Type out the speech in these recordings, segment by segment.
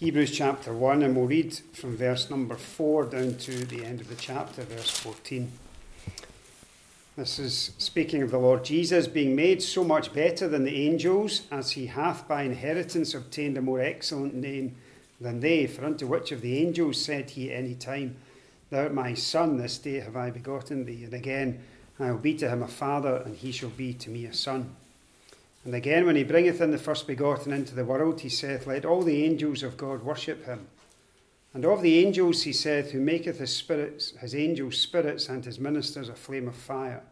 Hebrews chapter 1, and we'll read from verse number 4 down to the end of the chapter, verse 14. This is speaking of the Lord Jesus being made so much better than the angels, as he hath by inheritance obtained a more excellent name than they. For unto which of the angels said he any time, Thou art my son, this day have I begotten thee. And again, I will be to him a father, and he shall be to me a son. And again, when he bringeth in the first begotten into the world, he saith, Let all the angels of God worship him. And of the angels, he saith, Who maketh his spirits, his angels spirits, and his ministers a flame of fire.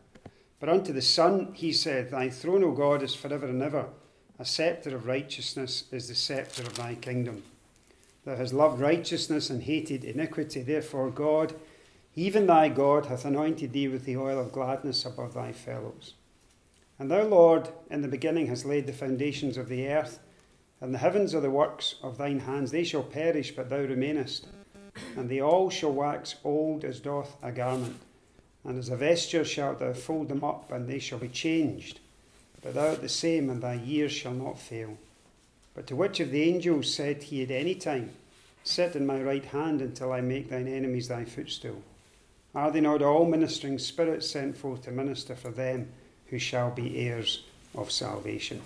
But unto the Son, he saith, Thy throne, O God, is for ever and ever. A sceptre of righteousness is the sceptre of thy kingdom. Thou hast loved righteousness and hated iniquity. Therefore, God, even thy God, hath anointed thee with the oil of gladness above thy fellows. And thou, Lord, in the beginning hast laid the foundations of the earth, and the heavens are the works of thine hands. They shall perish, but thou remainest, and they all shall wax old as doth a garment. And as a vesture shalt thou fold them up, and they shall be changed. But thou art the same, and thy years shall not fail. But to which of the angels said he at any time, Sit in my right hand until I make thine enemies thy footstool? Are they not all ministering spirits sent forth to minister for them? Who shall be heirs of salvation.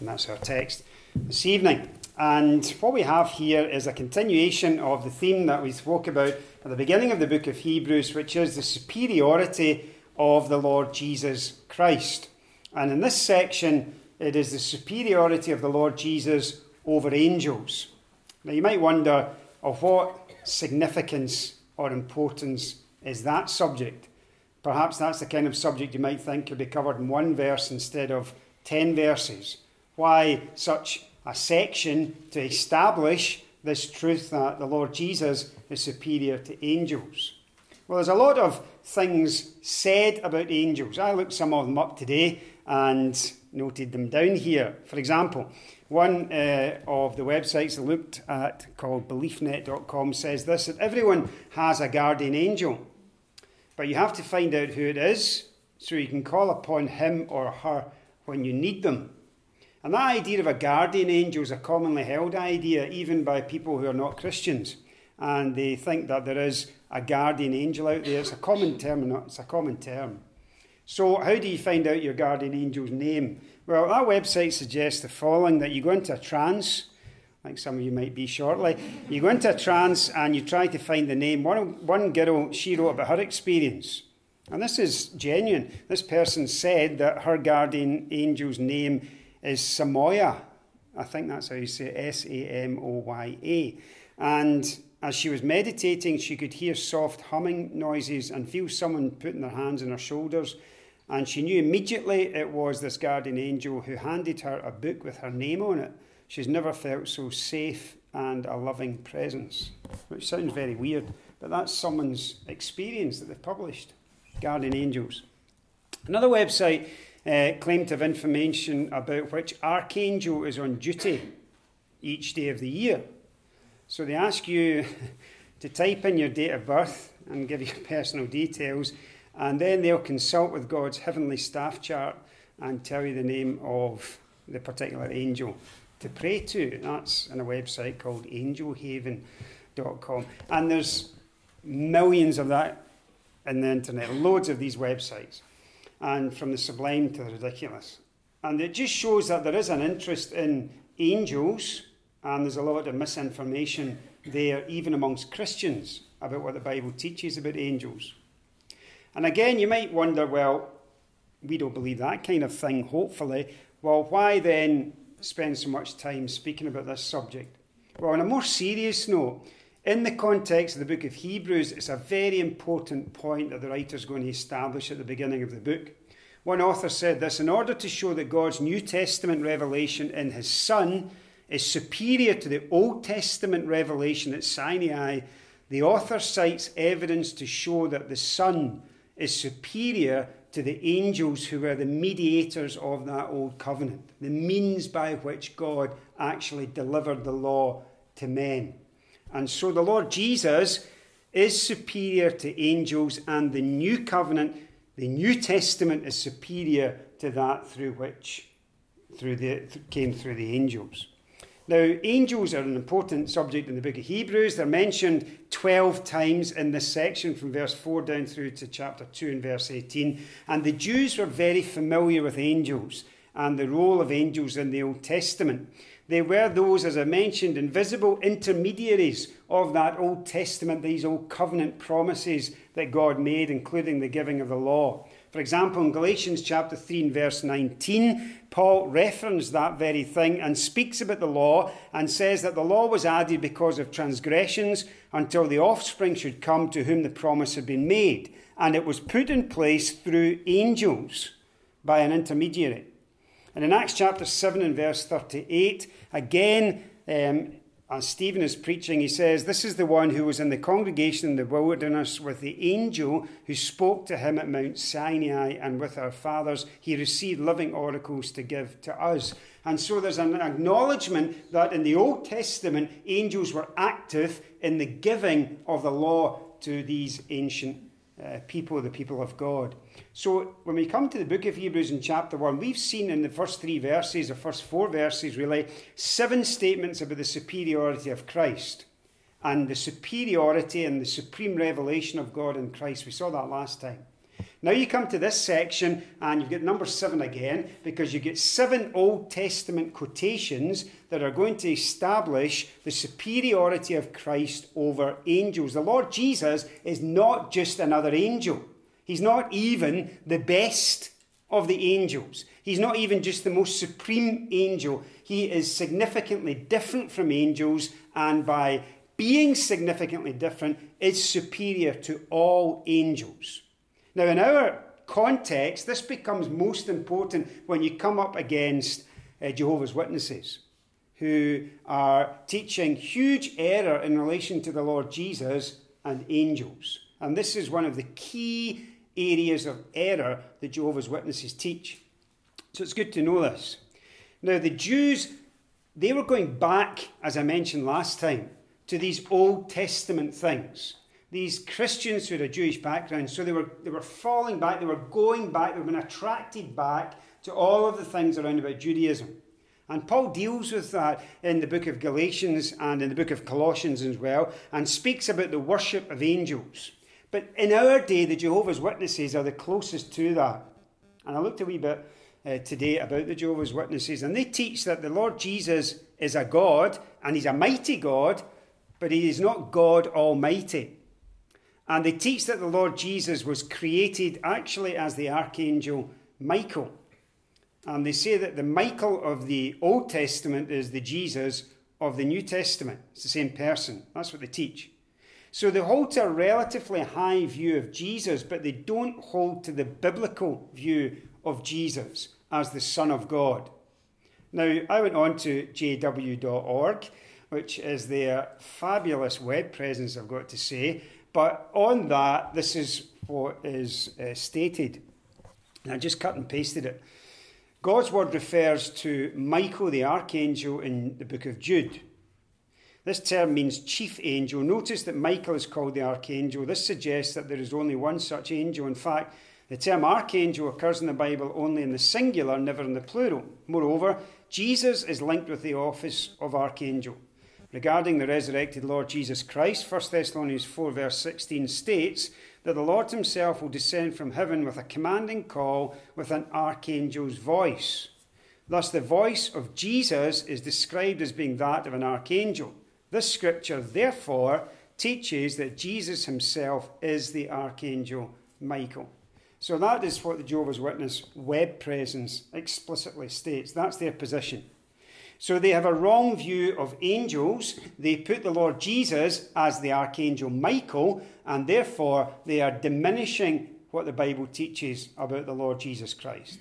And that's our text this evening. And what we have here is a continuation of the theme that we spoke about at the beginning of the book of Hebrews, which is the superiority of the Lord Jesus Christ. And in this section, it is the superiority of the Lord Jesus over angels. Now, you might wonder of what significance or importance is that subject? Perhaps that's the kind of subject you might think could be covered in one verse instead of ten verses. Why such a section to establish this truth that the Lord Jesus is superior to angels? Well, there's a lot of things said about angels. I looked some of them up today and noted them down here. For example, one uh, of the websites I looked at called beliefnet.com says this that everyone has a guardian angel. But you have to find out who it is so you can call upon him or her when you need them. And that idea of a guardian angel is a commonly held idea, even by people who are not Christians. And they think that there is a guardian angel out there. It's a common term, it's a common term. So, how do you find out your guardian angel's name? Well, that website suggests the following that you go into a trance like some of you might be shortly. You go into a trance and you try to find the name. One, one girl, she wrote about her experience. And this is genuine. This person said that her guardian angel's name is Samoya. I think that's how you say it, S A M O Y A. And as she was meditating, she could hear soft humming noises and feel someone putting their hands on her shoulders. And she knew immediately it was this guardian angel who handed her a book with her name on it. She's never felt so safe and a loving presence, which sounds very weird, but that's someone's experience that they've published. Guardian Angels. Another website uh, claimed to have information about which archangel is on duty each day of the year. So they ask you to type in your date of birth and give your personal details, and then they'll consult with God's heavenly staff chart and tell you the name of the particular angel to pray to. That's on a website called angelhaven.com. And there's millions of that in the internet, loads of these websites, and from the sublime to the ridiculous. And it just shows that there is an interest in angels, and there's a lot of misinformation there, even amongst Christians, about what the Bible teaches about angels. And again, you might wonder, well, we don't believe that kind of thing, hopefully. Well, why then spend so much time speaking about this subject? Well, on a more serious note, in the context of the book of Hebrews, it's a very important point that the writer is going to establish at the beginning of the book. One author said this in order to show that God's New Testament revelation in his Son is superior to the Old Testament revelation at Sinai, the author cites evidence to show that the Son is superior to the angels who were the mediators of that old covenant, the means by which God actually delivered the law to men. And so the Lord Jesus is superior to angels, and the new covenant, the New Testament, is superior to that through which through the, came through the angels. Now, angels are an important subject in the book of Hebrews. They're mentioned 12 times in this section from verse 4 down through to chapter 2 and verse 18. And the Jews were very familiar with angels and the role of angels in the Old Testament. They were those, as I mentioned, invisible intermediaries of that Old Testament, these old covenant promises that God made, including the giving of the law. For example, in Galatians chapter 3 and verse 19, Paul referenced that very thing and speaks about the law and says that the law was added because of transgressions until the offspring should come to whom the promise had been made. And it was put in place through angels by an intermediary. And in Acts chapter 7 and verse 38, again, um, as Stephen is preaching, he says, This is the one who was in the congregation in the wilderness with the angel who spoke to him at Mount Sinai, and with our fathers he received living oracles to give to us. And so there's an acknowledgement that in the Old Testament, angels were active in the giving of the law to these ancient uh, people, the people of God. So when we come to the book of Hebrews in chapter 1, we've seen in the first three verses, the first four verses really, seven statements about the superiority of Christ and the superiority and the supreme revelation of God in Christ. We saw that last time. Now you come to this section and you've got number seven again because you get seven Old Testament quotations that are going to establish the superiority of Christ over angels. The Lord Jesus is not just another angel, He's not even the best of the angels. He's not even just the most supreme angel. He is significantly different from angels, and by being significantly different, is superior to all angels. Now, in our context, this becomes most important when you come up against uh, Jehovah's Witnesses who are teaching huge error in relation to the Lord Jesus and angels. And this is one of the key areas of error that Jehovah's Witnesses teach. So it's good to know this. Now, the Jews, they were going back, as I mentioned last time, to these Old Testament things these Christians who had a Jewish background, so they were, they were falling back, they were going back, they were being attracted back to all of the things around about Judaism. And Paul deals with that in the book of Galatians and in the book of Colossians as well, and speaks about the worship of angels. But in our day, the Jehovah's Witnesses are the closest to that. And I looked a wee bit uh, today about the Jehovah's Witnesses, and they teach that the Lord Jesus is a God, and he's a mighty God, but he is not God Almighty. And they teach that the Lord Jesus was created actually as the archangel Michael. And they say that the Michael of the Old Testament is the Jesus of the New Testament. It's the same person. That's what they teach. So they hold to a relatively high view of Jesus, but they don't hold to the biblical view of Jesus as the Son of God. Now, I went on to jw.org, which is their fabulous web presence, I've got to say, but on that, this is what is uh, stated. And I just cut and pasted it. God's word refers to Michael the archangel in the book of Jude. This term means chief angel. Notice that Michael is called the archangel. This suggests that there is only one such angel. In fact, the term archangel occurs in the Bible only in the singular, never in the plural. Moreover, Jesus is linked with the office of archangel regarding the resurrected Lord Jesus Christ, 1 Thessalonians 4, verse 16 states that the Lord himself will descend from heaven with a commanding call with an archangel's voice. Thus, the voice of Jesus is described as being that of an archangel. This scripture, therefore, teaches that Jesus himself is the archangel Michael. So, that is what the Jehovah's Witness web presence explicitly states. That's their position. So they have a wrong view of angels. They put the Lord Jesus as the archangel Michael, and therefore they are diminishing what the Bible teaches about the Lord Jesus Christ.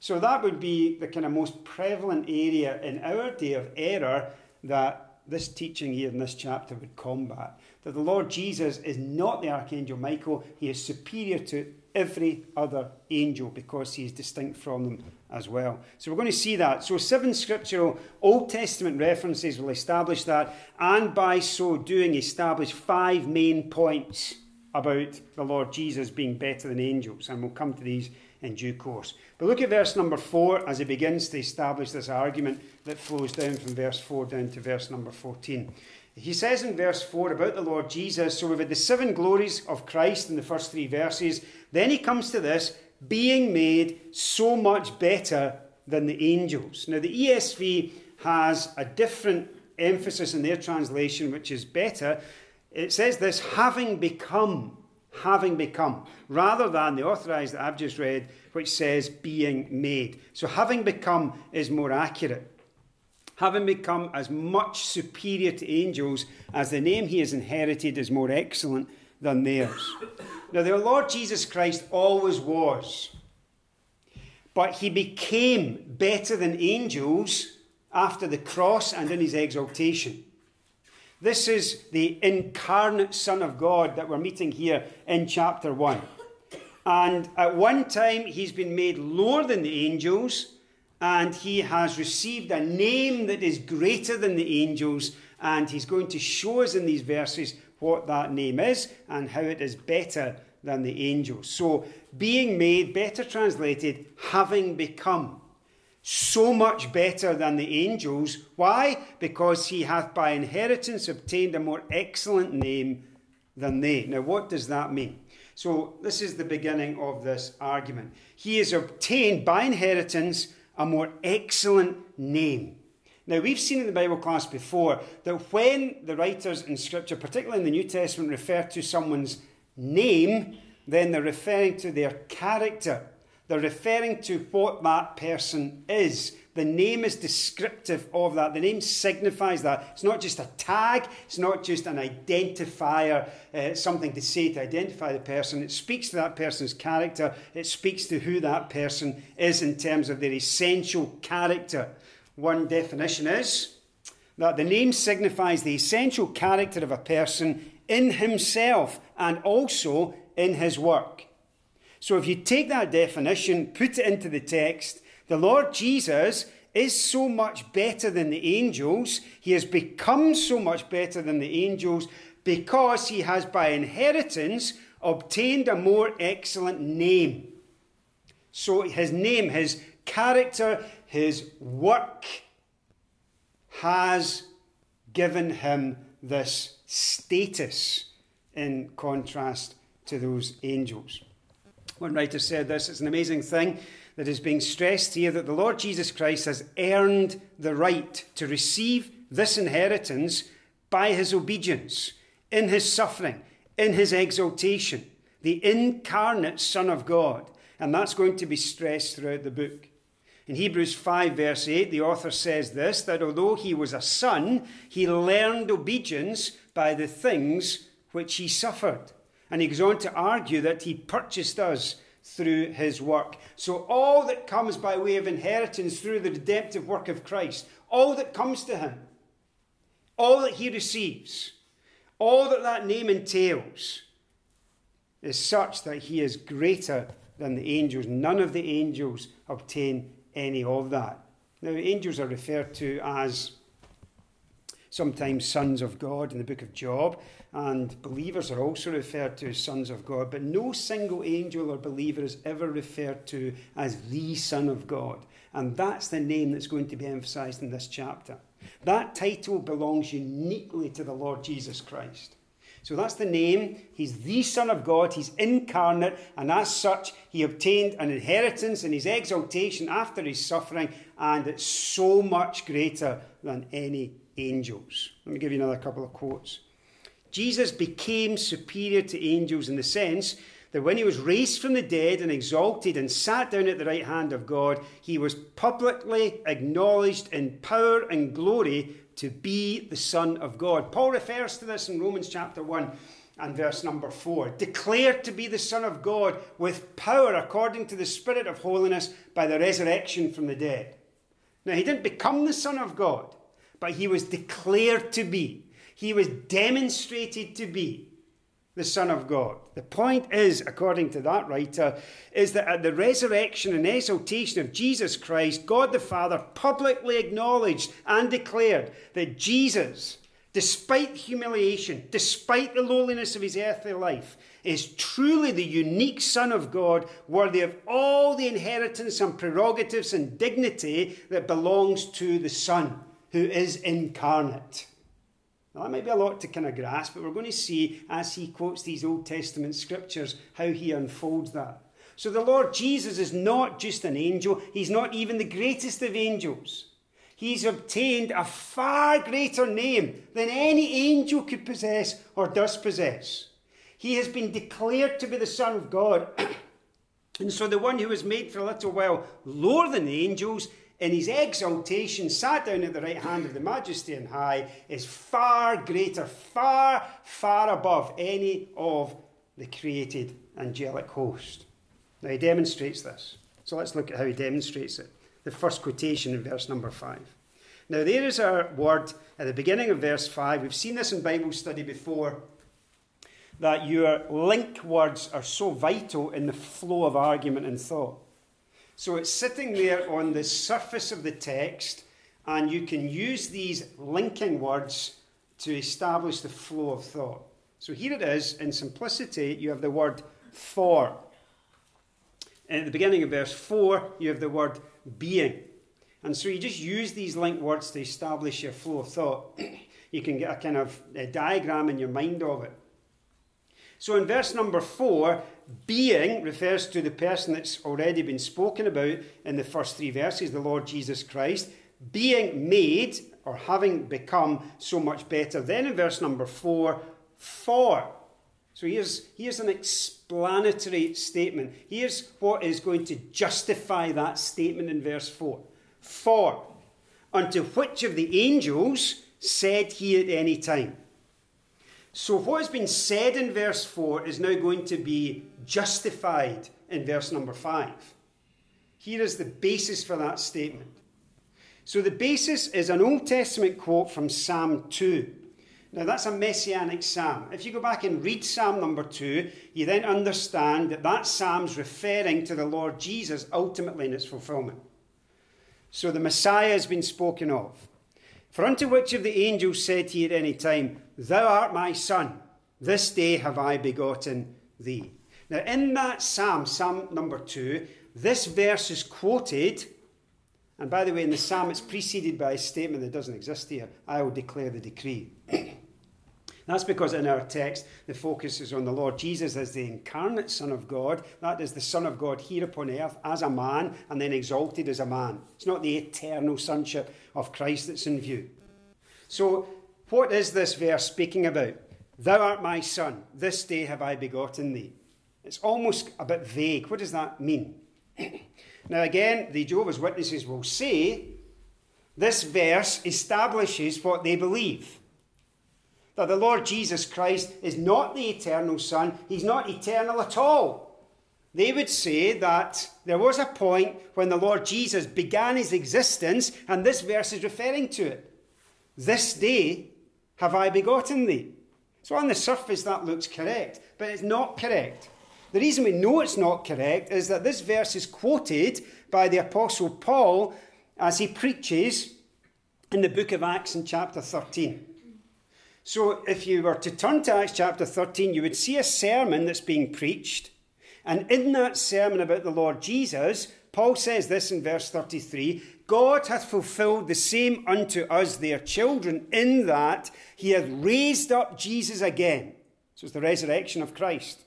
So that would be the kind of most prevalent area in our day of error that this teaching here in this chapter would combat. That the Lord Jesus is not the archangel Michael, he is superior to every other angel because he is distinct from them as well. So we're going to see that. So, seven scriptural Old Testament references will establish that, and by so doing, establish five main points about the Lord Jesus being better than angels. And we'll come to these in due course. But look at verse number 4 as he begins to establish this argument that flows down from verse 4 down to verse number 14. He says in verse 4 about the Lord Jesus, so we've had the seven glories of Christ in the first three verses. Then he comes to this, being made so much better than the angels. Now, the ESV has a different emphasis in their translation, which is better. It says this, having become, having become, rather than the authorized that I've just read, which says being made. So, having become is more accurate having become as much superior to angels as the name he has inherited is more excellent than theirs. Now, the Lord Jesus Christ always was, but he became better than angels after the cross and in his exaltation. This is the incarnate Son of God that we're meeting here in chapter 1. And at one time, he's been made lower than the angels and he has received a name that is greater than the angels, and he's going to show us in these verses what that name is and how it is better than the angels. So, being made, better translated, having become so much better than the angels. Why? Because he hath by inheritance obtained a more excellent name than they. Now, what does that mean? So, this is the beginning of this argument. He has obtained by inheritance a more excellent name. Now, we've seen in the Bible class before that when the writers in Scripture, particularly in the New Testament, refer to someone's name, then they're referring to their character. They're referring to what that person is. The name is descriptive of that. The name signifies that. It's not just a tag, it's not just an identifier, uh, something to say to identify the person. It speaks to that person's character, it speaks to who that person is in terms of their essential character. One definition is that the name signifies the essential character of a person in himself and also in his work. So if you take that definition, put it into the text, the Lord Jesus is so much better than the angels. He has become so much better than the angels because he has, by inheritance, obtained a more excellent name. So his name, his character, his work has given him this status in contrast to those angels. One writer said this it's an amazing thing that is being stressed here that the Lord Jesus Christ has earned the right to receive this inheritance by his obedience, in his suffering, in his exaltation, the incarnate Son of God. And that's going to be stressed throughout the book. In Hebrews 5, verse 8, the author says this that although he was a son, he learned obedience by the things which he suffered. And he goes on to argue that he purchased us through his work. So, all that comes by way of inheritance through the redemptive work of Christ, all that comes to him, all that he receives, all that that name entails, is such that he is greater than the angels. None of the angels obtain any of that. Now, angels are referred to as sometimes sons of God in the book of Job, and believers are also referred to as sons of God, but no single angel or believer is ever referred to as the Son of God. And that's the name that's going to be emphasized in this chapter. That title belongs uniquely to the Lord Jesus Christ. So that's the name. He's the Son of God. He's incarnate. And as such, he obtained an inheritance in his exaltation after his suffering. And it's so much greater than any angels. Let me give you another couple of quotes. Jesus became superior to angels in the sense that when he was raised from the dead and exalted and sat down at the right hand of God, he was publicly acknowledged in power and glory to be the Son of God. Paul refers to this in Romans chapter 1 and verse number 4. Declared to be the Son of God with power according to the Spirit of holiness by the resurrection from the dead. Now, he didn't become the Son of God but he was declared to be. He was demonstrated to be the Son of God. The point is, according to that writer, is that at the resurrection and exaltation of Jesus Christ, God the Father publicly acknowledged and declared that Jesus, despite humiliation, despite the lowliness of his earthly life, is truly the unique Son of God, worthy of all the inheritance and prerogatives and dignity that belongs to the Son who is incarnate. Now, that might be a lot to kind of grasp, but we're going to see as he quotes these Old Testament scriptures how he unfolds that. So, the Lord Jesus is not just an angel, he's not even the greatest of angels. He's obtained a far greater name than any angel could possess or does possess. He has been declared to be the Son of God. and so the one who was made for a little while lower than the angels, in his exaltation, sat down at the right hand of the Majesty on high, is far greater, far, far above any of the created angelic host. Now he demonstrates this. So let's look at how he demonstrates it the first quotation in verse number 5. Now, there is our word at the beginning of verse 5. We've seen this in Bible study before that your link words are so vital in the flow of argument and thought. So it's sitting there on the surface of the text, and you can use these linking words to establish the flow of thought. So here it is, in simplicity, you have the word for. And at the beginning of verse 4, you have the word being. And so you just use these linked words to establish your flow of thought. you can get a kind of a diagram in your mind of it. So in verse number 4, being refers to the person that's already been spoken about in the first three verses, the Lord Jesus Christ. Being made or having become so much better. Then in verse number 4, for. So here's, here's an explanatory statement. Here's what is going to justify that statement in verse 4. For, unto which of the angels said he at any time? So what has been said in verse 4 is now going to be justified in verse number 5. Here is the basis for that statement. So the basis is an Old Testament quote from Psalm 2. Now, that's a messianic psalm. If you go back and read Psalm number two, you then understand that that psalm's referring to the Lord Jesus ultimately in its fulfillment. So the Messiah has been spoken of. For unto which of the angels said he at any time, Thou art my son, this day have I begotten thee. Now, in that psalm, Psalm number two, this verse is quoted. And by the way, in the psalm, it's preceded by a statement that doesn't exist here I will declare the decree. That's because in our text, the focus is on the Lord Jesus as the incarnate Son of God. That is the Son of God here upon earth as a man and then exalted as a man. It's not the eternal sonship of Christ that's in view. So, what is this verse speaking about? Thou art my son, this day have I begotten thee. It's almost a bit vague. What does that mean? now, again, the Jehovah's Witnesses will say this verse establishes what they believe that the Lord Jesus Christ is not the eternal Son, he's not eternal at all. They would say that there was a point when the Lord Jesus began his existence, and this verse is referring to it. This day have I begotten thee. So on the surface, that looks correct, but it's not correct. The reason we know it's not correct is that this verse is quoted by the Apostle Paul as he preaches in the book of Acts in chapter 13. So, if you were to turn to Acts chapter 13, you would see a sermon that's being preached. And in that sermon about the Lord Jesus, Paul says this in verse 33 God hath fulfilled the same unto us, their children, in that he hath raised up Jesus again. So, it's the resurrection of Christ.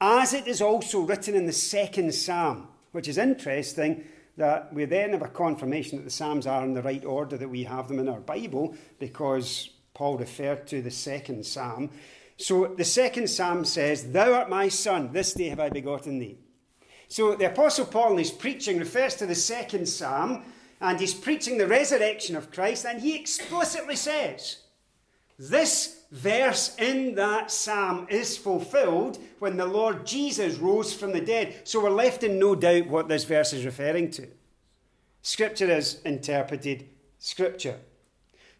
As it is also written in the second psalm, which is interesting that we then have a confirmation that the psalms are in the right order that we have them in our Bible because Paul referred to the second psalm. So the second psalm says, Thou art my son, this day have I begotten thee. So the Apostle Paul in his preaching refers to the second psalm, and he's preaching the resurrection of Christ, and he explicitly says, This verse in that psalm is fulfilled when the Lord Jesus rose from the dead. So we're left in no doubt what this verse is referring to. Scripture is interpreted Scripture.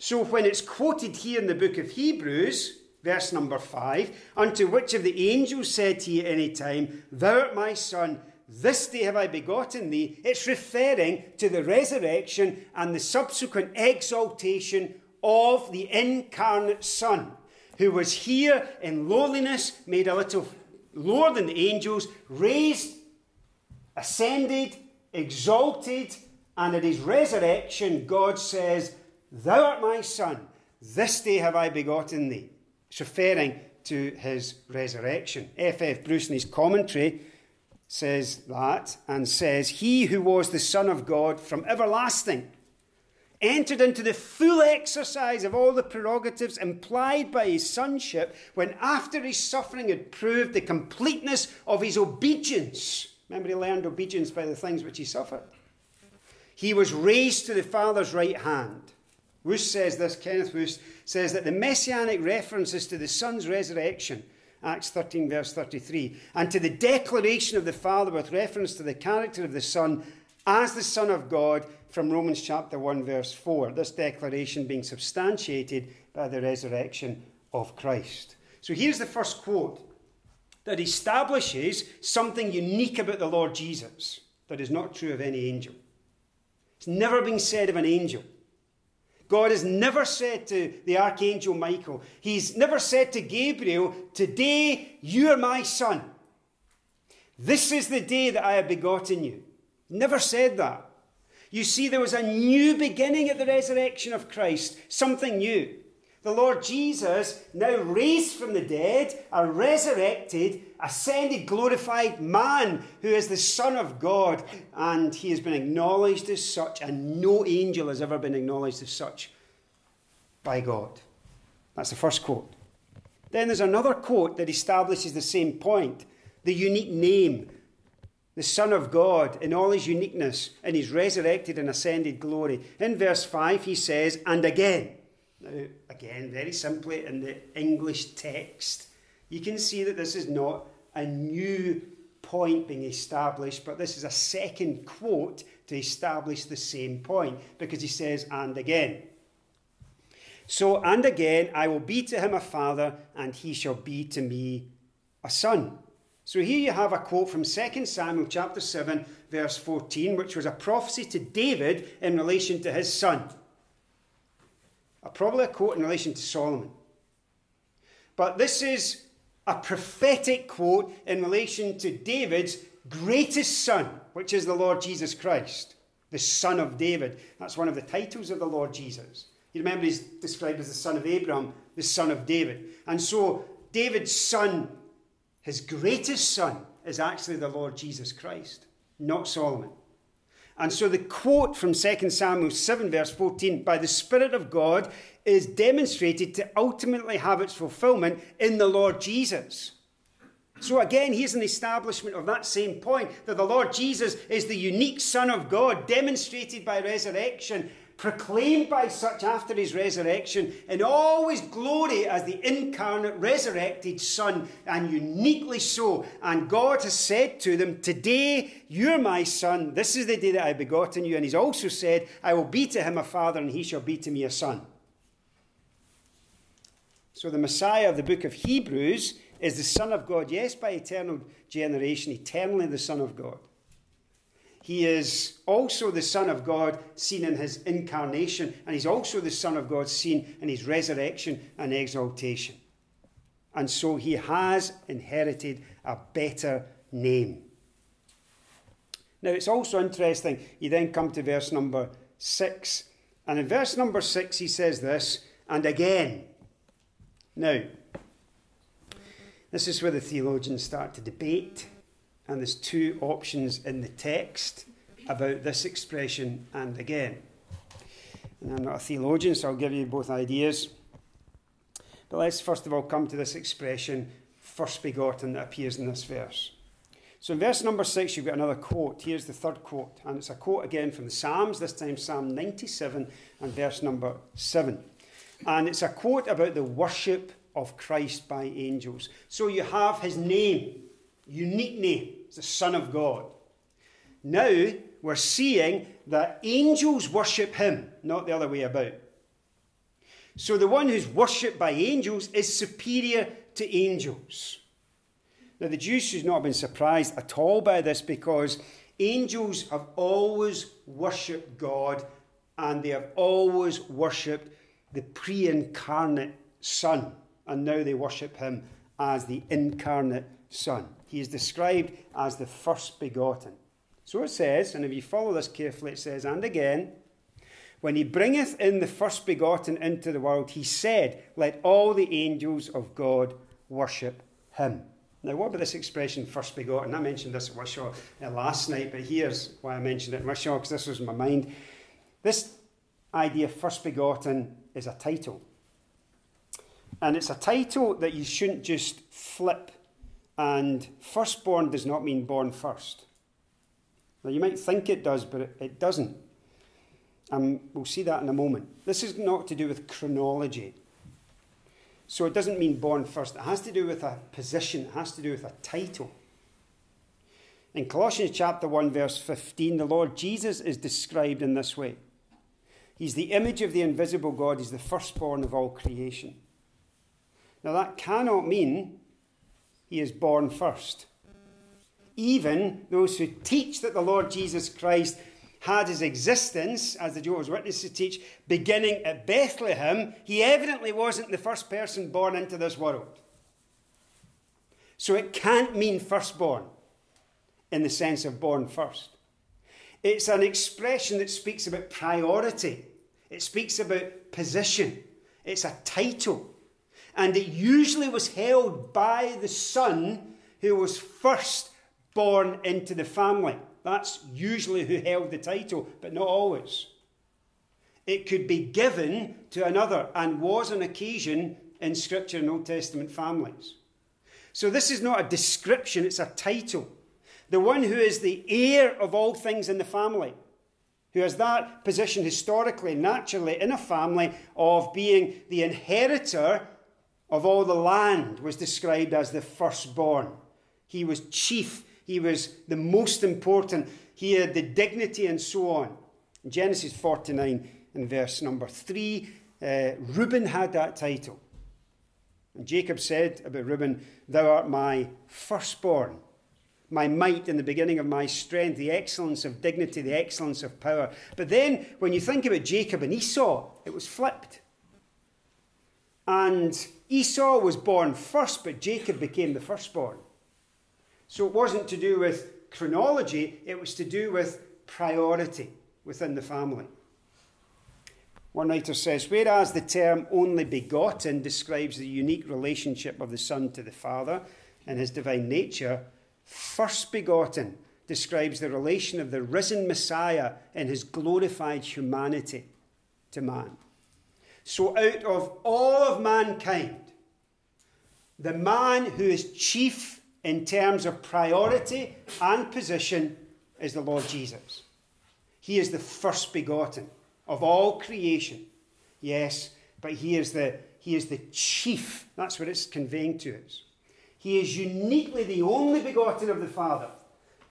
So when it's quoted here in the book of Hebrews, verse number 5, unto which of the angels said you at any time, Thou art my son, this day have I begotten thee, it's referring to the resurrection and the subsequent exaltation of the incarnate Son, who was here in lowliness, made a little lower than the angels, raised, ascended, exalted, and at his resurrection, God says, Thou art my Son, this day have I begotten thee. It's referring to his resurrection. F. F. Bruce, in his commentary, says that and says, He who was the Son of God from everlasting entered into the full exercise of all the prerogatives implied by his sonship when, after his suffering, had proved the completeness of his obedience. Remember, he learned obedience by the things which he suffered. He was raised to the Father's right hand. Wuest says this, Kenneth Wuest says that the messianic references to the Son's resurrection, Acts 13, verse 33, and to the declaration of the Father with reference to the character of the Son as the Son of God from Romans chapter 1, verse 4. This declaration being substantiated by the resurrection of Christ. So here's the first quote that establishes something unique about the Lord Jesus that is not true of any angel. It's never been said of an angel. God has never said to the archangel Michael, He's never said to Gabriel, Today you are my son. This is the day that I have begotten you. Never said that. You see, there was a new beginning at the resurrection of Christ, something new. The Lord Jesus, now raised from the dead, a resurrected, ascended, glorified man who is the Son of God, and he has been acknowledged as such, and no angel has ever been acknowledged as such by God. That's the first quote. Then there's another quote that establishes the same point the unique name, the Son of God, in all his uniqueness, in his resurrected and ascended glory. In verse 5, he says, And again, now, again, very simply in the English text, you can see that this is not a new point being established, but this is a second quote to establish the same point because he says, and again. So, and again, I will be to him a father, and he shall be to me a son. So here you have a quote from 2 Samuel chapter 7, verse 14, which was a prophecy to David in relation to his son probably a quote in relation to Solomon. But this is a prophetic quote in relation to David's greatest son, which is the Lord Jesus Christ, the son of David. That's one of the titles of the Lord Jesus. You remember he's described as the son of Abraham, the son of David. And so David's son, his greatest son, is actually the Lord Jesus Christ, not Solomon. And so the quote from 2 Samuel 7, verse 14, by the Spirit of God, is demonstrated to ultimately have its fulfillment in the Lord Jesus. So again, here's an establishment of that same point that the Lord Jesus is the unique Son of God, demonstrated by resurrection, proclaimed by such after his resurrection, in all his glory as the incarnate resurrected Son, and uniquely so. And God has said to them, Today you're my Son, this is the day that I begotten you. And he's also said, I will be to him a father, and he shall be to me a son. So the Messiah of the book of Hebrews is the Son of God, yes, by eternal generation, eternally the Son of God. He is also the Son of God seen in his incarnation, and he's also the Son of God seen in his resurrection and exaltation. And so he has inherited a better name. Now it's also interesting, you then come to verse number six. And in verse number six, he says this, and again. Now, this is where the theologians start to debate and there's two options in the text about this expression and again. And I'm not a theologian, so I'll give you both ideas. But let's first of all come to this expression, first begotten, that appears in this verse. So in verse number six, you've got another quote. Here's the third quote, and it's a quote again from the Psalms, this time Psalm 97 and verse number seven. And it's a quote about the worship of Christ by angels. So you have his name, unique name the Son of God. Now we're seeing that angels worship him, not the other way about. So the one who's worshipped by angels is superior to angels. Now the Jews should not have been surprised at all by this because angels have always worshipped God and they have always worshipped the pre incarnate Son, and now they worship him as the incarnate Son. He is described as the first begotten. So it says, and if you follow this carefully, it says, and again, when he bringeth in the first begotten into the world, he said, Let all the angels of God worship him. Now, what about this expression, first begotten? I mentioned this at Wishaw uh, last night, but here's why I mentioned it in Wishaw, because this was in my mind. This idea, first begotten, is a title. And it's a title that you shouldn't just flip. And firstborn does not mean born first. Now, you might think it does, but it, it doesn't. And we'll see that in a moment. This is not to do with chronology. So it doesn't mean born first. It has to do with a position, it has to do with a title. In Colossians chapter 1, verse 15, the Lord Jesus is described in this way He's the image of the invisible God, He's the firstborn of all creation. Now, that cannot mean He is born first. Even those who teach that the Lord Jesus Christ had his existence, as the Jehovah's Witnesses teach, beginning at Bethlehem, he evidently wasn't the first person born into this world. So it can't mean firstborn in the sense of born first. It's an expression that speaks about priority, it speaks about position, it's a title. And it usually was held by the son who was first born into the family. That's usually who held the title, but not always. It could be given to another and was an occasion in Scripture and Old Testament families. So this is not a description, it's a title. The one who is the heir of all things in the family, who has that position historically, naturally, in a family of being the inheritor of all the land, was described as the firstborn. He was chief he was the most important. He had the dignity and so on. Genesis 49 and verse number 3, uh, Reuben had that title. And Jacob said about Reuben, Thou art my firstborn, my might in the beginning of my strength, the excellence of dignity, the excellence of power. But then when you think about Jacob and Esau, it was flipped. And Esau was born first, but Jacob became the firstborn. So it wasn't to do with chronology, it was to do with priority within the family. One writer says, whereas the term only begotten describes the unique relationship of the Son to the Father and his divine nature, first begotten describes the relation of the risen Messiah in his glorified humanity to man. So, out of all of mankind, the man who is chief in terms of priority and position is the Lord Jesus. He is the first begotten of all creation. Yes, but he is the, he is the chief. That's what it's conveying to us. He is uniquely the only begotten of the Father,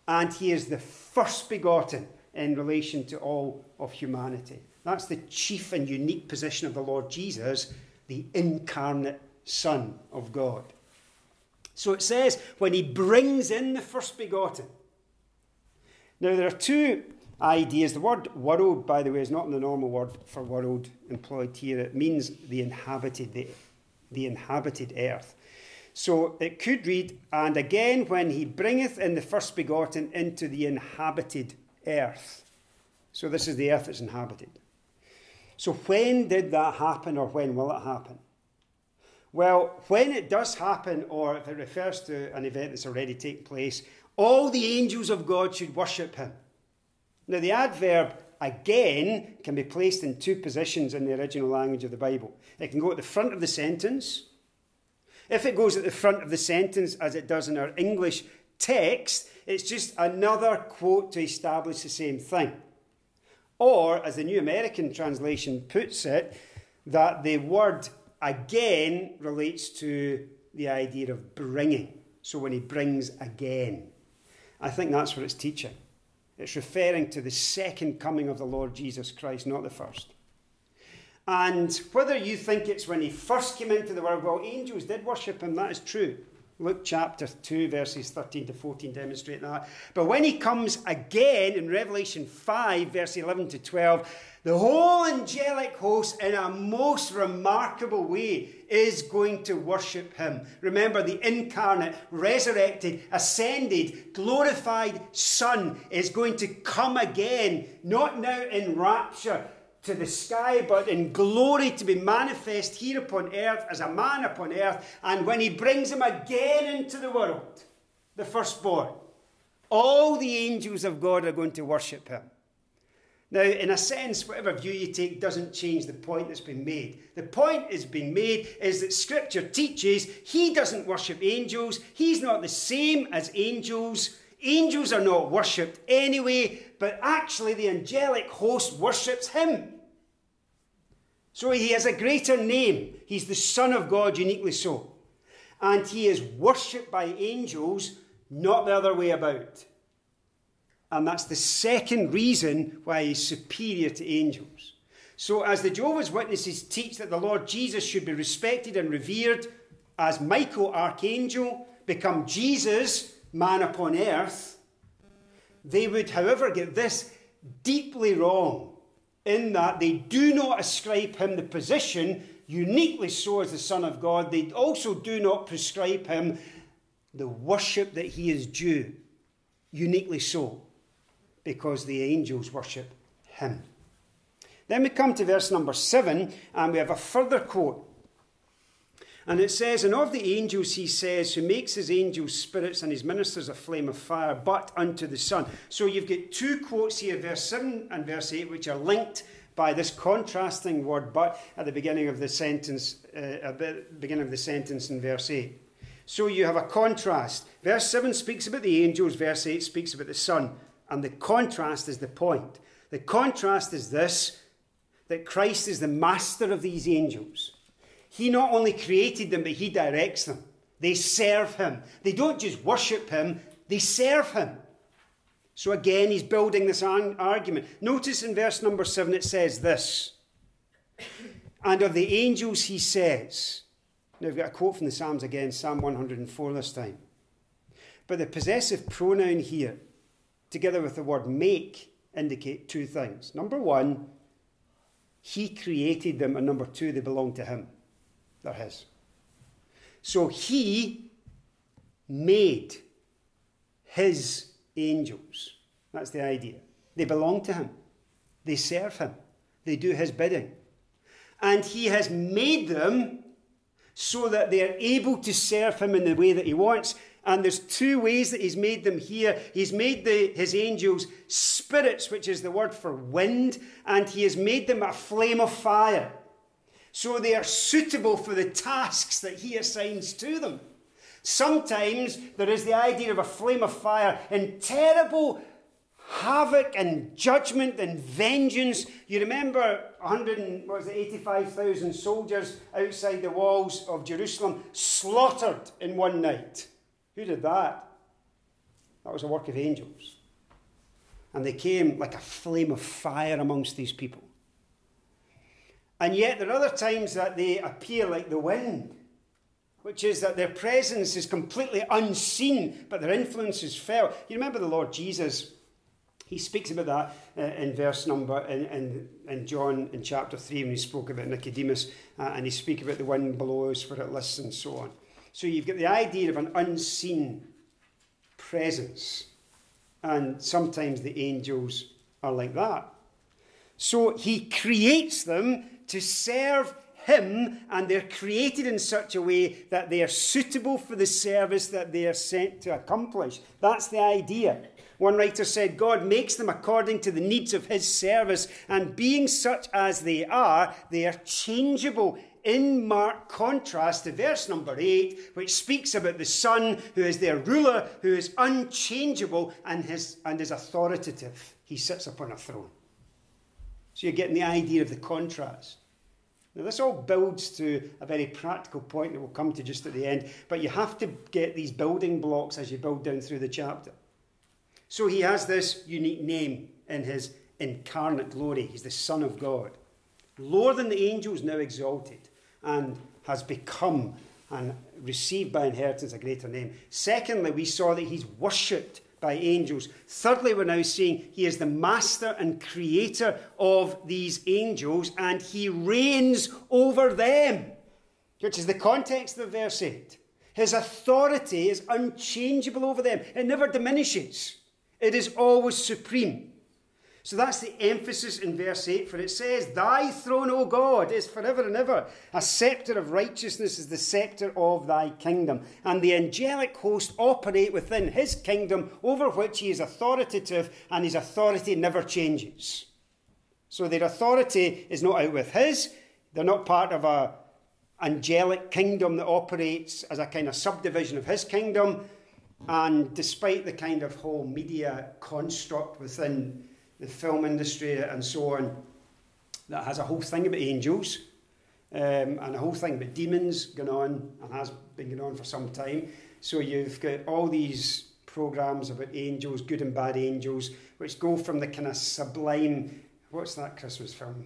and he is the first begotten in relation to all of humanity. That's the chief and unique position of the Lord Jesus, the incarnate Son of God. So it says, when he brings in the first begotten. Now, there are two ideas. The word world, by the way, is not the normal word for world employed here. It means the inhabited, the, the inhabited earth. So it could read, and again when he bringeth in the first begotten into the inhabited earth. So this is the earth that's inhabited. So when did that happen, or when will it happen? Well, when it does happen, or if it refers to an event that's already taken place, all the angels of God should worship him. Now, the adverb again can be placed in two positions in the original language of the Bible. It can go at the front of the sentence. If it goes at the front of the sentence, as it does in our English text, it's just another quote to establish the same thing. Or, as the New American translation puts it, that the word again relates to the idea of bringing. So when he brings again, I think that's what it's teaching. It's referring to the second coming of the Lord Jesus Christ, not the first. And whether you think it's when he first came into the world, well, angels did worship him, that is true. Luke chapter 2, verses 13 to 14 demonstrate that. But when he comes again in Revelation 5, verse 11 to 12, the whole angelic host, in a most remarkable way, is going to worship him. Remember, the incarnate, resurrected, ascended, glorified Son is going to come again, not now in rapture to the sky, but in glory to be manifest here upon earth as a man upon earth. And when he brings him again into the world, the firstborn, all the angels of God are going to worship him. Now, in a sense, whatever view you take doesn't change the point that's been made. The point that's been made is that Scripture teaches he doesn't worship angels. He's not the same as angels. Angels are not worshipped anyway, but actually the angelic host worships him. So he has a greater name. He's the Son of God, uniquely so. And he is worshipped by angels, not the other way about. And that's the second reason why he's superior to angels. So, as the Jehovah's Witnesses teach that the Lord Jesus should be respected and revered as Michael, archangel, become Jesus, man upon earth, they would, however, get this deeply wrong in that they do not ascribe him the position, uniquely so as the Son of God. They also do not prescribe him the worship that he is due, uniquely so because the angels worship him. Then we come to verse number seven, and we have a further quote. And it says, And of the angels he says, Who makes his angels spirits and his ministers a flame of fire, but unto the Son. So you've got two quotes here, verse 7 and verse 8, which are linked by this contrasting word but at the beginning of the sentence, uh, beginning of the sentence in verse 8. So you have a contrast. Verse 7 speaks about the angels, verse 8 speaks about the Son. And the contrast is the point. The contrast is this that Christ is the master of these angels. He not only created them, but he directs them. They serve him. They don't just worship him, they serve him. So again, he's building this argument. Notice in verse number seven it says this And of the angels he says, now we've got a quote from the Psalms again, Psalm 104 this time. But the possessive pronoun here together with the word make, indicate two things. Number one, he created them, and number two, they belong to him. His. So he made his angels. That's the idea. They belong to him, they serve him, they do his bidding. And he has made them so that they are able to serve him in the way that he wants. And there's two ways that he's made them here. He's made the, his angels spirits, which is the word for wind, and he has made them a flame of fire. So they are suitable for the tasks that he assigns to them. Sometimes there is the idea of a flame of fire in terrible havoc and judgment and vengeance. You remember 100 was it 85,000 soldiers outside the walls of Jerusalem slaughtered in one night. Who did that? That was a work of angels. And they came like a flame of fire amongst these people. And yet, there are other times that they appear like the wind, which is that their presence is completely unseen, but their influence is felt. You remember the Lord Jesus, he speaks about that uh, in verse number, in, in, in, John in chapter 3, when he spoke about Nicodemus, uh, and he speaks about the wind blows where it lists and so on. So you've got the idea of an unseen presence. And sometimes the angels are like that. So he creates them to serve him, and they're created in such a way that they are suitable for the service that they are sent to accomplish. That's the idea. One writer said, God makes them according to the needs of his service, and being such as they are, they are changeable in marked contrast to verse number 8, which speaks about the Son who is their ruler, who is unchangeable and, his, and is authoritative. He sits upon a throne. So you're getting the idea of the contrast. Now, this all builds to a very practical point that we'll come to just at the end, but you have to get these building blocks as you build down through the chapter. So he has this unique name in his incarnate glory. He's the Son of God. Lower than the angels, now exalted, and has become and received by inheritance a greater name. Secondly, we saw that he's worshipped by angels. Thirdly, we're now seeing he is the master and creator of these angels and he reigns over them, which is the context of verse 8. His authority is unchangeable over them, it never diminishes, it is always supreme. So that's the emphasis in verse 8, for it says, Thy throne, O God, is forever and ever. A sceptre of righteousness is the sceptre of thy kingdom. And the angelic host operate within his kingdom, over which he is authoritative, and his authority never changes. So their authority is not out with his, they're not part of a angelic kingdom that operates as a kind of subdivision of his kingdom. And despite the kind of whole media construct within the film industry and so on that has a whole thing about angels um, and a whole thing about demons going on and has been going on for some time. So you've got all these programs about angels, good and bad angels, which go from the kind of sublime. What's that Christmas film?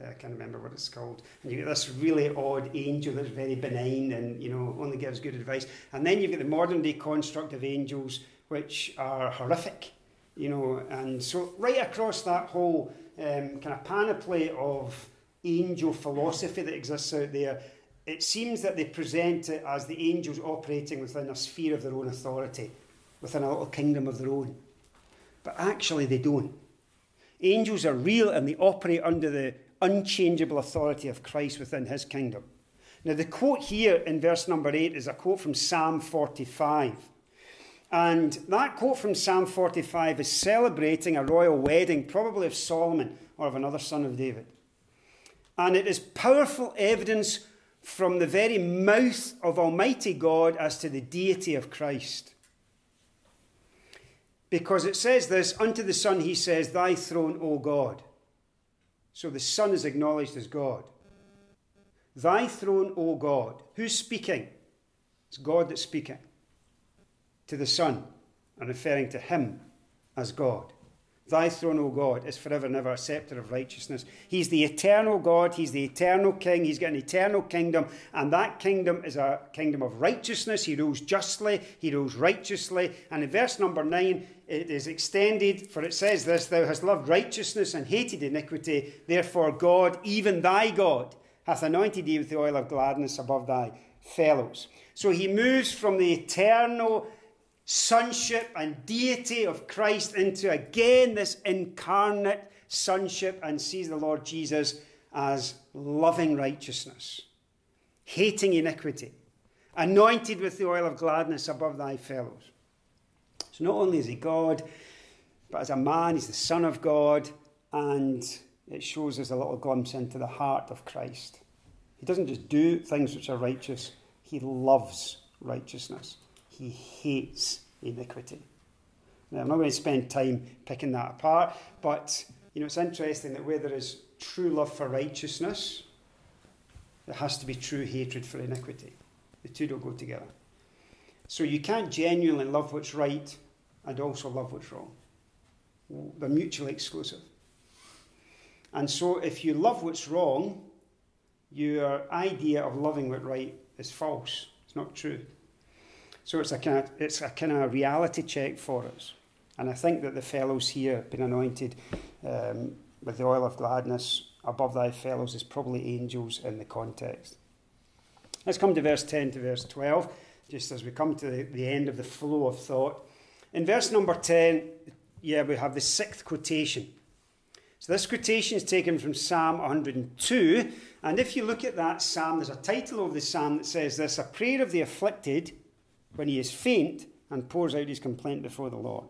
I can't remember what it's called. And you get this really odd angel that's very benign and you know only gives good advice. And then you've got the modern day construct of angels, which are horrific you know, and so right across that whole um, kind of panoply of angel philosophy that exists out there, it seems that they present it as the angels operating within a sphere of their own authority, within a little kingdom of their own. But actually, they don't. Angels are real and they operate under the unchangeable authority of Christ within his kingdom. Now, the quote here in verse number 8 is a quote from Psalm 45. And that quote from Psalm 45 is celebrating a royal wedding, probably of Solomon or of another son of David. And it is powerful evidence from the very mouth of Almighty God as to the deity of Christ. Because it says this unto the Son, he says, Thy throne, O God. So the Son is acknowledged as God. Thy throne, O God. Who's speaking? It's God that's speaking to the Son and referring to him as God. Thy throne, O God, is forever and ever a sceptre of righteousness. He's the eternal God, He's the eternal King, He's got an eternal kingdom, and that kingdom is a kingdom of righteousness. He rules justly, He rules righteously. And in verse number 9, it is extended, for it says this Thou hast loved righteousness and hated iniquity, therefore God, even thy God, hath anointed thee with the oil of gladness above thy fellows. So he moves from the eternal sonship and deity of Christ into again this incarnate sonship and sees the Lord Jesus as loving righteousness, hating iniquity, anointed with the oil of gladness above thy fellows. So not only is he God, but as a man, he's the Son of God, and it shows us a little glimpse into the heart of Christ. He doesn't just do things which are righteous, he loves righteousness he hates iniquity. Now, I'm not going to spend time picking that apart, but you know, it's interesting that where there is true love for righteousness, there has to be true hatred for iniquity. The two don't go together. So you can't genuinely love what's right and also love what's wrong. They're mutually exclusive. And so if you love what's wrong, your idea of loving what's right is false. It's not true. So it's a kind of, it's a kind of reality check for us. And I think that the fellows here have been anointed um, with the oil of gladness above thy fellows is probably angels in the context. Let's come to verse 10 to verse 12, just as we come to the, the end of the flow of thought. In verse number 10, yeah, we have the sixth quotation. So this quotation is taken from Psalm 102. And if you look at that psalm, there's a title of the psalm that says this A prayer of the afflicted when he is faint and pours out his complaint before the Lord.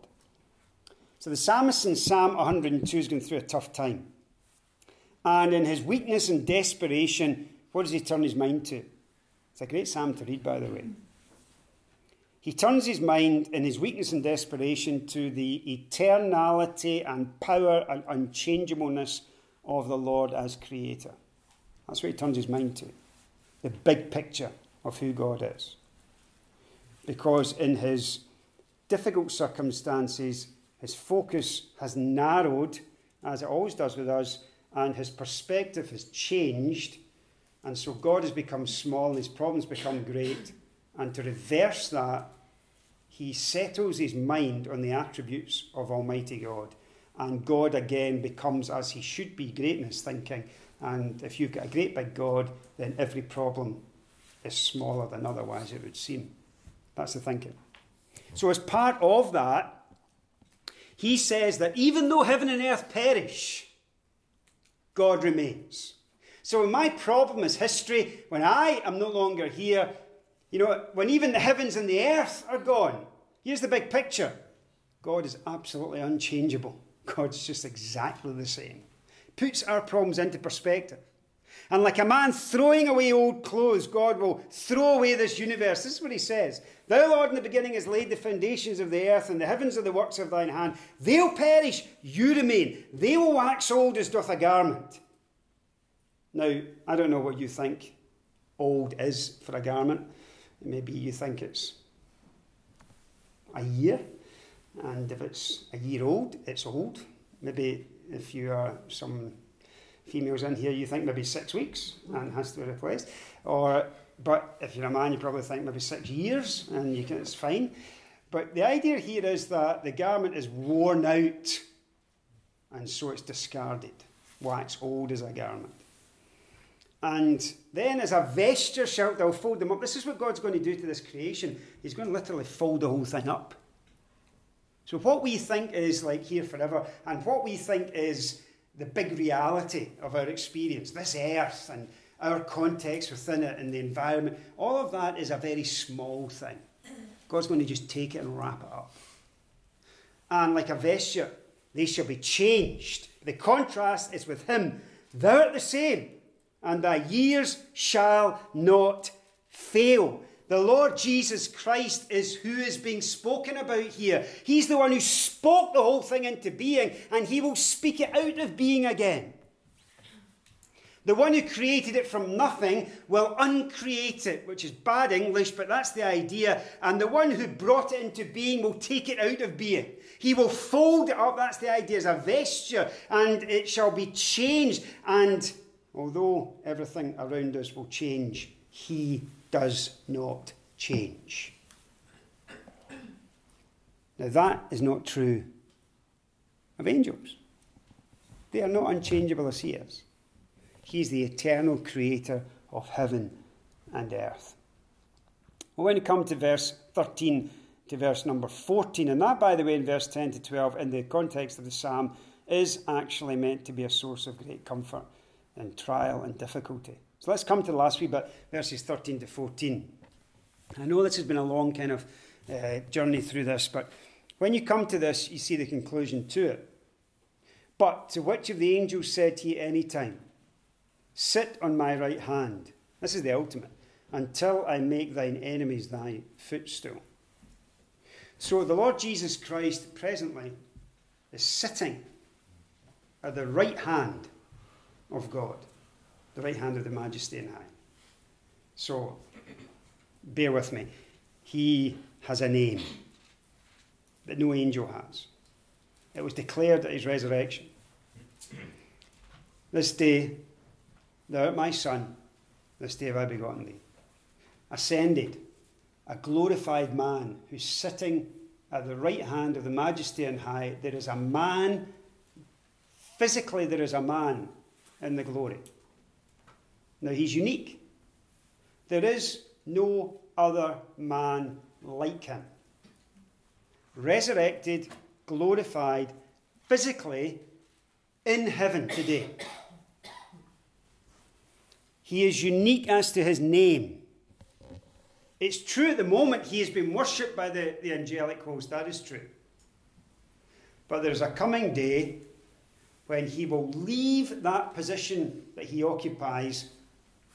So the psalmist in Psalm 102 is going through a tough time. And in his weakness and desperation, what does he turn his mind to? It's a great psalm to read, by the way. He turns his mind in his weakness and desperation to the eternality and power and unchangeableness of the Lord as creator. That's what he turns his mind to. The big picture of who God is because in his difficult circumstances, his focus has narrowed, as it always does with us, and his perspective has changed, And so God has become small and his problems become great. And to reverse that, he settles his mind on the attributes of Almighty God. And God again becomes as he should be, great in his thinking. And if you've got a great big God, then every problem is smaller than otherwise it would seem. That's the thinking. So, as part of that, he says that even though heaven and earth perish, God remains. So, my problem is history, when I am no longer here, you know, when even the heavens and the earth are gone, here's the big picture God is absolutely unchangeable. God's just exactly the same. Puts our problems into perspective. And like a man throwing away old clothes, God will throw away this universe. This is what he says. Thou, Lord, in the beginning has laid the foundations of the earth, and the heavens are the works of thine hand. They'll perish, you remain. They will wax old as doth a garment. Now, I don't know what you think old is for a garment. Maybe you think it's a year, and if it's a year old, it's old. Maybe if you are some females in here, you think maybe six weeks and has to be replaced. Or, but if you're a man, you probably think maybe six years and you can, it's fine. But the idea here is that the garment is worn out and so it's discarded. Wax old as a garment. And then, as a vesture shalt thou fold them up. This is what God's going to do to this creation. He's going to literally fold the whole thing up. So, what we think is like here forever, and what we think is the big reality of our experience, this earth and our context within it and the environment, all of that is a very small thing. God's going to just take it and wrap it up. And like a vesture, they shall be changed. The contrast is with Him. Thou art the same, and thy years shall not fail. The Lord Jesus Christ is who is being spoken about here. He's the one who spoke the whole thing into being, and he will speak it out of being again. The one who created it from nothing will uncreate it, which is bad English, but that's the idea. And the one who brought it into being will take it out of being. He will fold it up, that's the idea, as a vesture, and it shall be changed. And although everything around us will change, he does not change. Now, that is not true of angels. They are not unchangeable as He is. He's the eternal creator of heaven and earth. Well, when you come to verse 13 to verse number 14, and that, by the way, in verse 10 to 12, in the context of the psalm, is actually meant to be a source of great comfort in trial and difficulty. So let's come to the last wee bit, verses 13 to 14. I know this has been a long kind of uh, journey through this, but when you come to this, you see the conclusion to it. But to which of the angels said to you any time, Sit on my right hand? This is the ultimate. Until I make thine enemies thy footstool. So the Lord Jesus Christ presently is sitting at the right hand of God the right hand of the Majesty in high. So, bear with me. He has a name that no angel has. It was declared at his resurrection. This day, thou art my son, this day have I begotten thee. Ascended, a glorified man who's sitting at the right hand of the Majesty in high. There is a man, physically, there is a man in the glory. Now, he's unique. There is no other man like him. Resurrected, glorified, physically in heaven today. He is unique as to his name. It's true at the moment he has been worshipped by the, the angelic host, that is true. But there's a coming day when he will leave that position that he occupies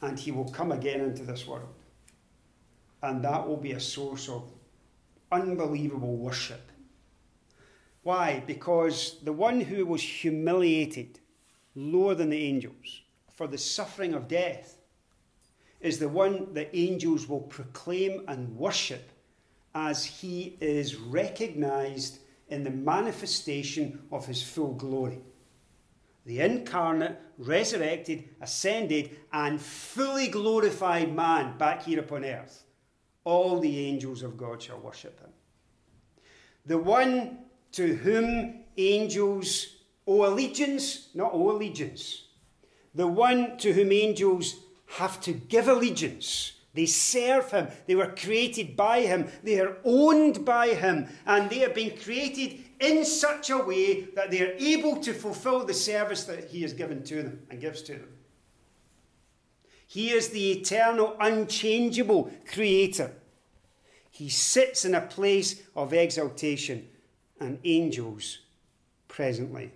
and he will come again into this world. And that will be a source of unbelievable worship. Why? Because the one who was humiliated lower than the angels for the suffering of death is the one that angels will proclaim and worship as he is recognized in the manifestation of his full glory. The incarnate, resurrected, ascended, and fully glorified man back here upon earth, all the angels of God shall worship him. The one to whom angels owe allegiance, not owe allegiance. The one to whom angels have to give allegiance. They serve him. They were created by him. They are owned by him. And they have been created in such a way that they are able to fulfill the service that he has given to them and gives to them. He is the eternal, unchangeable creator. He sits in a place of exaltation, and angels presently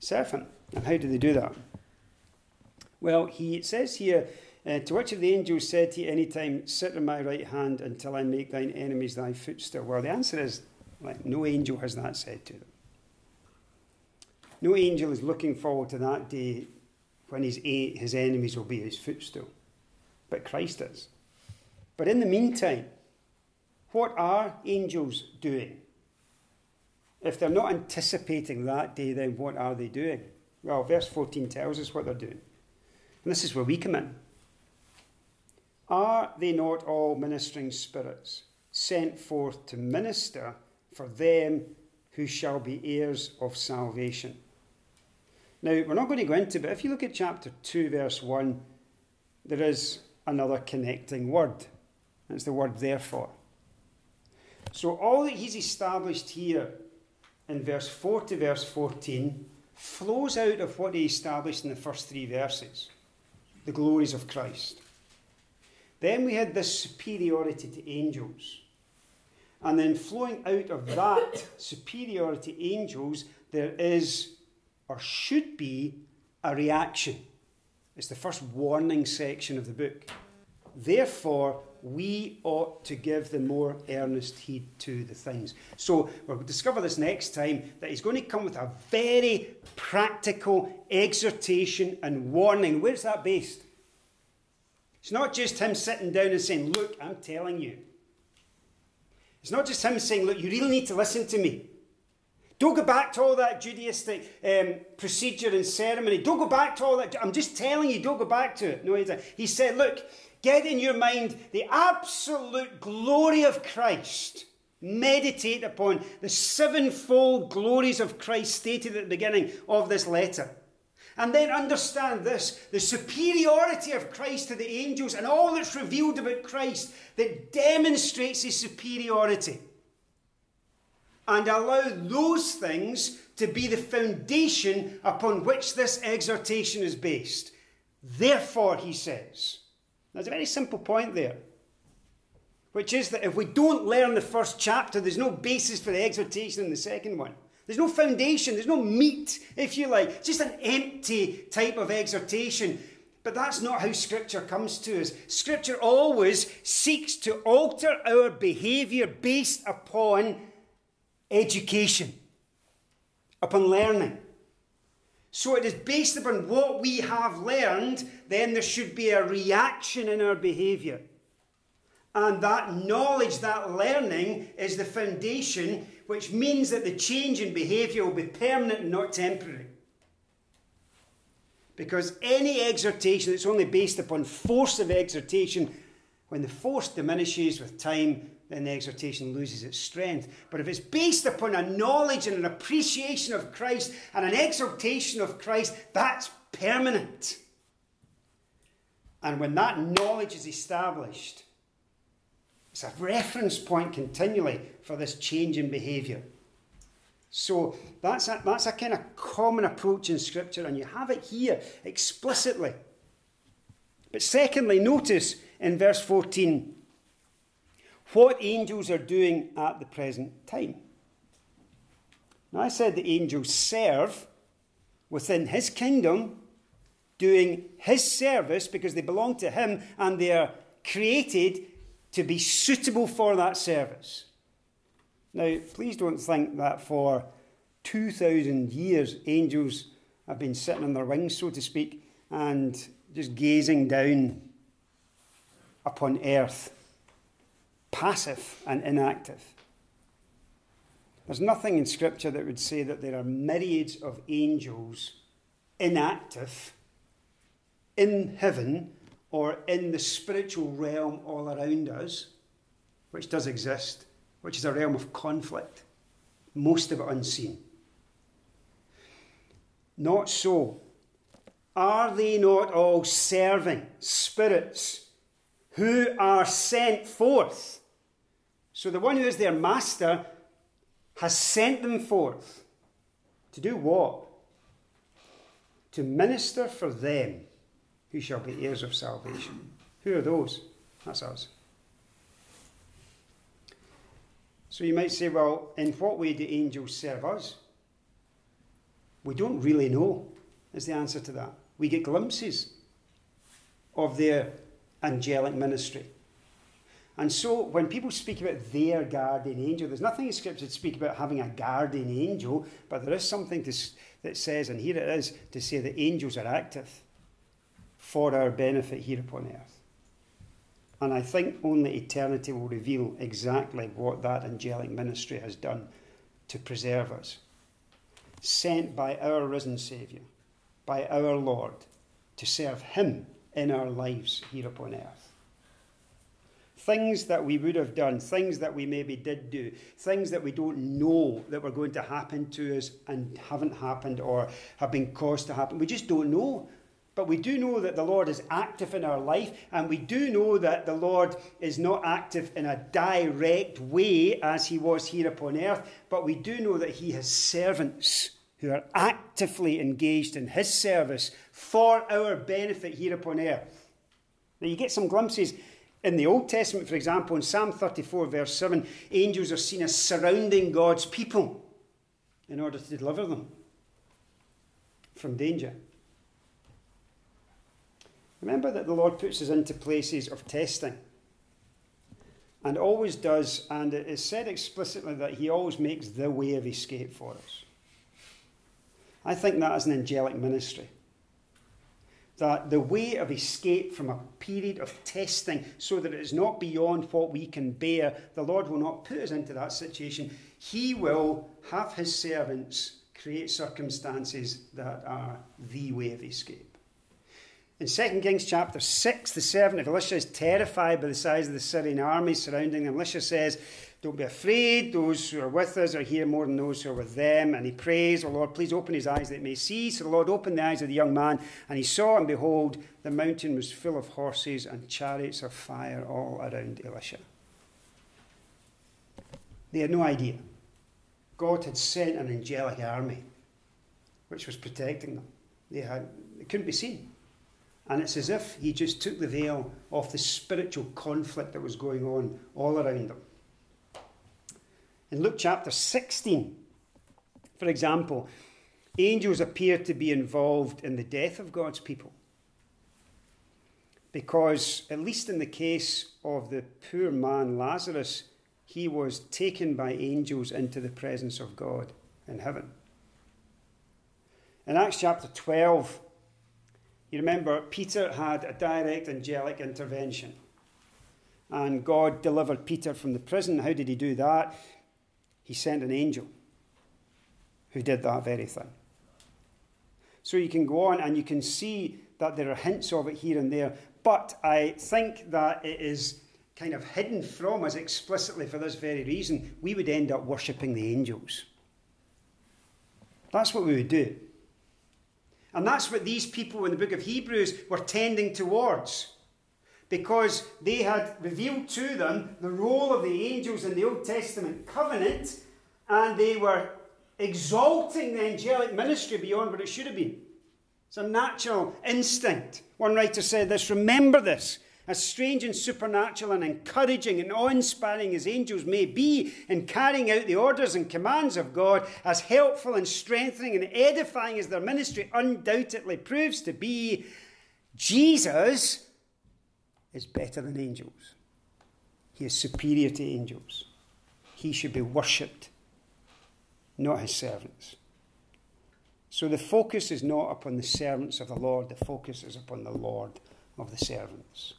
serve him. And how do they do that? Well, he says here, uh, to which of the angels said you any time, Sit on my right hand until I make thine enemies thy footstool? Well, the answer is like, no angel has that said to them. No angel is looking forward to that day when his, his enemies will be his footstool. But Christ is. But in the meantime, what are angels doing? If they're not anticipating that day, then what are they doing? Well, verse 14 tells us what they're doing. And this is where we come in. Are they not all ministering spirits sent forth to minister for them who shall be heirs of salvation? Now, we're not going to go into, but if you look at chapter 2, verse 1, there is another connecting word. It's the word therefore. So, all that he's established here in verse 4 to verse 14 flows out of what he established in the first three verses the glories of Christ. Then we had this superiority to angels. And then flowing out of that superiority angels, there is, or should be, a reaction. It's the first warning section of the book. Therefore, we ought to give the more earnest heed to the things. So, we'll discover this next time that he's going to come with a very practical exhortation and warning. Where's that based? It's not just him sitting down and saying, Look, I'm telling you. It's not just him saying, Look, you really need to listen to me. Don't go back to all that Judaistic um, procedure and ceremony. Don't go back to all that. I'm just telling you, don't go back to it. No, he said, Look, get in your mind the absolute glory of Christ. Meditate upon the sevenfold glories of Christ stated at the beginning of this letter. And then understand this the superiority of Christ to the angels and all that's revealed about Christ that demonstrates his superiority. And allow those things to be the foundation upon which this exhortation is based. Therefore, he says, there's a very simple point there, which is that if we don't learn the first chapter, there's no basis for the exhortation in the second one. There's no foundation, there's no meat, if you like. It's just an empty type of exhortation. But that's not how Scripture comes to us. Scripture always seeks to alter our behaviour based upon education, upon learning. So it is based upon what we have learned, then there should be a reaction in our behaviour. And that knowledge, that learning, is the foundation, which means that the change in behaviour will be permanent and not temporary. Because any exhortation that's only based upon force of exhortation, when the force diminishes with time, then the exhortation loses its strength. But if it's based upon a knowledge and an appreciation of Christ and an exhortation of Christ, that's permanent. And when that knowledge is established, it's a reference point continually for this change in behaviour. So that's a, that's a kind of common approach in Scripture, and you have it here explicitly. But secondly, notice in verse 14 what angels are doing at the present time. Now, I said the angels serve within his kingdom, doing his service because they belong to him and they are created to be suitable for that service. Now, please don't think that for 2,000 years angels have been sitting on their wings, so to speak, and just gazing down upon earth, passive and inactive. There's nothing in Scripture that would say that there are myriads of angels inactive in heaven or in the spiritual realm all around us, which does exist, which is a realm of conflict, most of it unseen. Not so. Are they not all serving spirits who are sent forth? So the one who is their master has sent them forth. To do what? To minister for them who shall be heirs of salvation. Who are those? That's us. So you might say, well, in what way do angels serve us? We don't really know, is the answer to that. We get glimpses of their angelic ministry. And so when people speak about their guardian angel, there's nothing in Scripture to speak about having a guardian angel, but there is something to, that says, and here it is, to say that angels are active for our benefit here upon earth. And I think only eternity will reveal exactly what that angelic ministry has done to preserve us. Sent by our risen Saviour, by our Lord, to serve Him in our lives here upon earth. Things that we would have done, things that we maybe did do, things that we don't know that were going to happen to us and haven't happened or have been caused to happen. We just don't know. But we do know that the Lord is active in our life, and we do know that the Lord is not active in a direct way as he was here upon earth, but we do know that he has servants who are actively engaged in his service for our benefit here upon earth. Now, you get some glimpses in the Old Testament, for example, in Psalm 34, verse 7, angels are seen as surrounding God's people in order to deliver them from danger. Remember that the Lord puts us into places of testing and always does, and it is said explicitly that He always makes the way of escape for us. I think that is an angelic ministry. That the way of escape from a period of testing, so that it is not beyond what we can bear, the Lord will not put us into that situation. He will have His servants create circumstances that are the way of escape. In 2 Kings chapter 6, the servant of Elisha is terrified by the size of the Syrian army surrounding him. Elisha says, Don't be afraid, those who are with us are here more than those who are with them. And he prays, O Lord, please open his eyes that he may see. So the Lord opened the eyes of the young man, and he saw, and behold, the mountain was full of horses and chariots of fire all around Elisha. They had no idea. God had sent an angelic army which was protecting them. They, had, they couldn't be seen. And it's as if he just took the veil off the spiritual conflict that was going on all around them. In Luke chapter 16, for example, angels appear to be involved in the death of God's people. Because, at least in the case of the poor man Lazarus, he was taken by angels into the presence of God in heaven. In Acts chapter 12, you remember, Peter had a direct angelic intervention. And God delivered Peter from the prison. How did he do that? He sent an angel who did that very thing. So you can go on and you can see that there are hints of it here and there. But I think that it is kind of hidden from us explicitly for this very reason. We would end up worshipping the angels. That's what we would do. And that's what these people in the book of Hebrews were tending towards. Because they had revealed to them the role of the angels in the Old Testament covenant, and they were exalting the angelic ministry beyond what it should have been. It's a natural instinct. One writer said this remember this as strange and supernatural and encouraging and awe inspiring as angels may be in carrying out the orders and commands of God, as helpful and strengthening and edifying as their ministry undoubtedly proves to be, Jesus is better than angels. He is superior to angels. He should be worshipped, not his servants. So the focus is not upon the servants of the Lord, the focus is upon the Lord of the servants.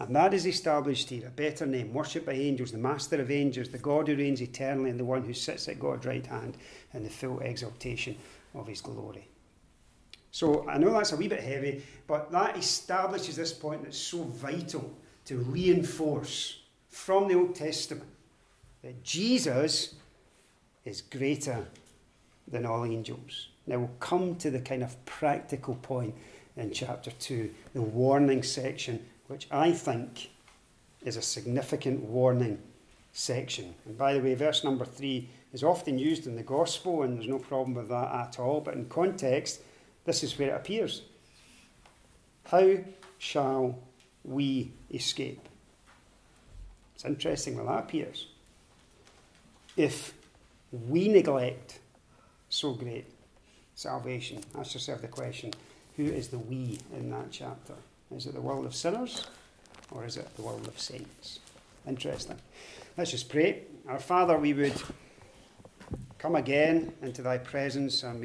And that is established here, a better name, worshipped by angels, the master of angels, the God who reigns eternally, and the one who sits at God's right hand in the full exaltation of his glory. So I know that's a wee bit heavy, but that establishes this point that's so vital to reinforce from the Old Testament that Jesus is greater than all angels. Now we'll come to the kind of practical point in chapter 2, the warning section, which I think is a significant warning section. And by the way, verse number 3 is often used in the gospel, and there's no problem with that at all, but in context, this is where it appears. How shall we escape? It's interesting when that appears. If we neglect so great salvation, ask yourself the question who is the we in that chapter? Is it the world of sinners or is it the world of saints? Interesting. Let's just pray. Our Father, we would come again into thy presence and